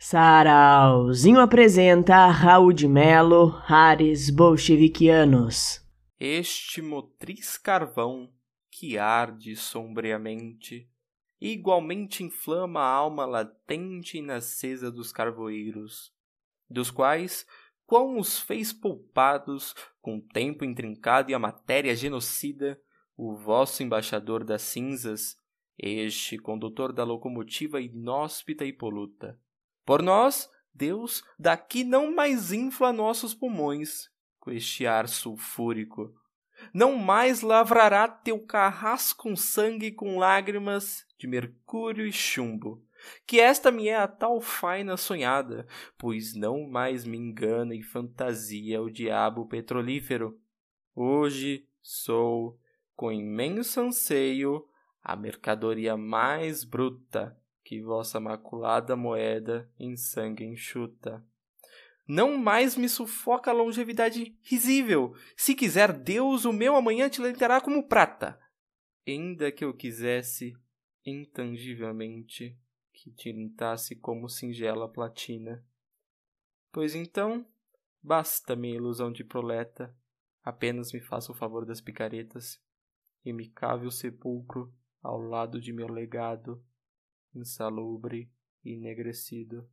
Sarauzinho apresenta Raul de Melo, Ares Bolcheviquianos. Este motriz carvão que arde sombriamente igualmente inflama a alma latente e inacesa dos carvoeiros, dos quais quão os fez poupados com o tempo intrincado e a matéria genocida, o vosso embaixador das cinzas, este condutor da locomotiva inóspita e poluta por nós, Deus daqui não mais infla nossos pulmões com este ar sulfúrico. Não mais lavrará teu carrasco com sangue e com lágrimas de mercúrio e chumbo. Que esta me é a tal faina sonhada, pois não mais me engana em fantasia o diabo petrolífero. Hoje sou, com imenso anseio, a mercadoria mais bruta que vossa maculada moeda em sangue enxuta. Não mais me sufoca a longevidade risível. Se quiser Deus, o meu amanhã te lentará como prata. Ainda que eu quisesse, intangivelmente, que tilintasse como singela platina. Pois então, basta minha ilusão de proleta, apenas me faça o favor das picaretas, e me cave o sepulcro ao lado de meu legado insalubre e enegrecido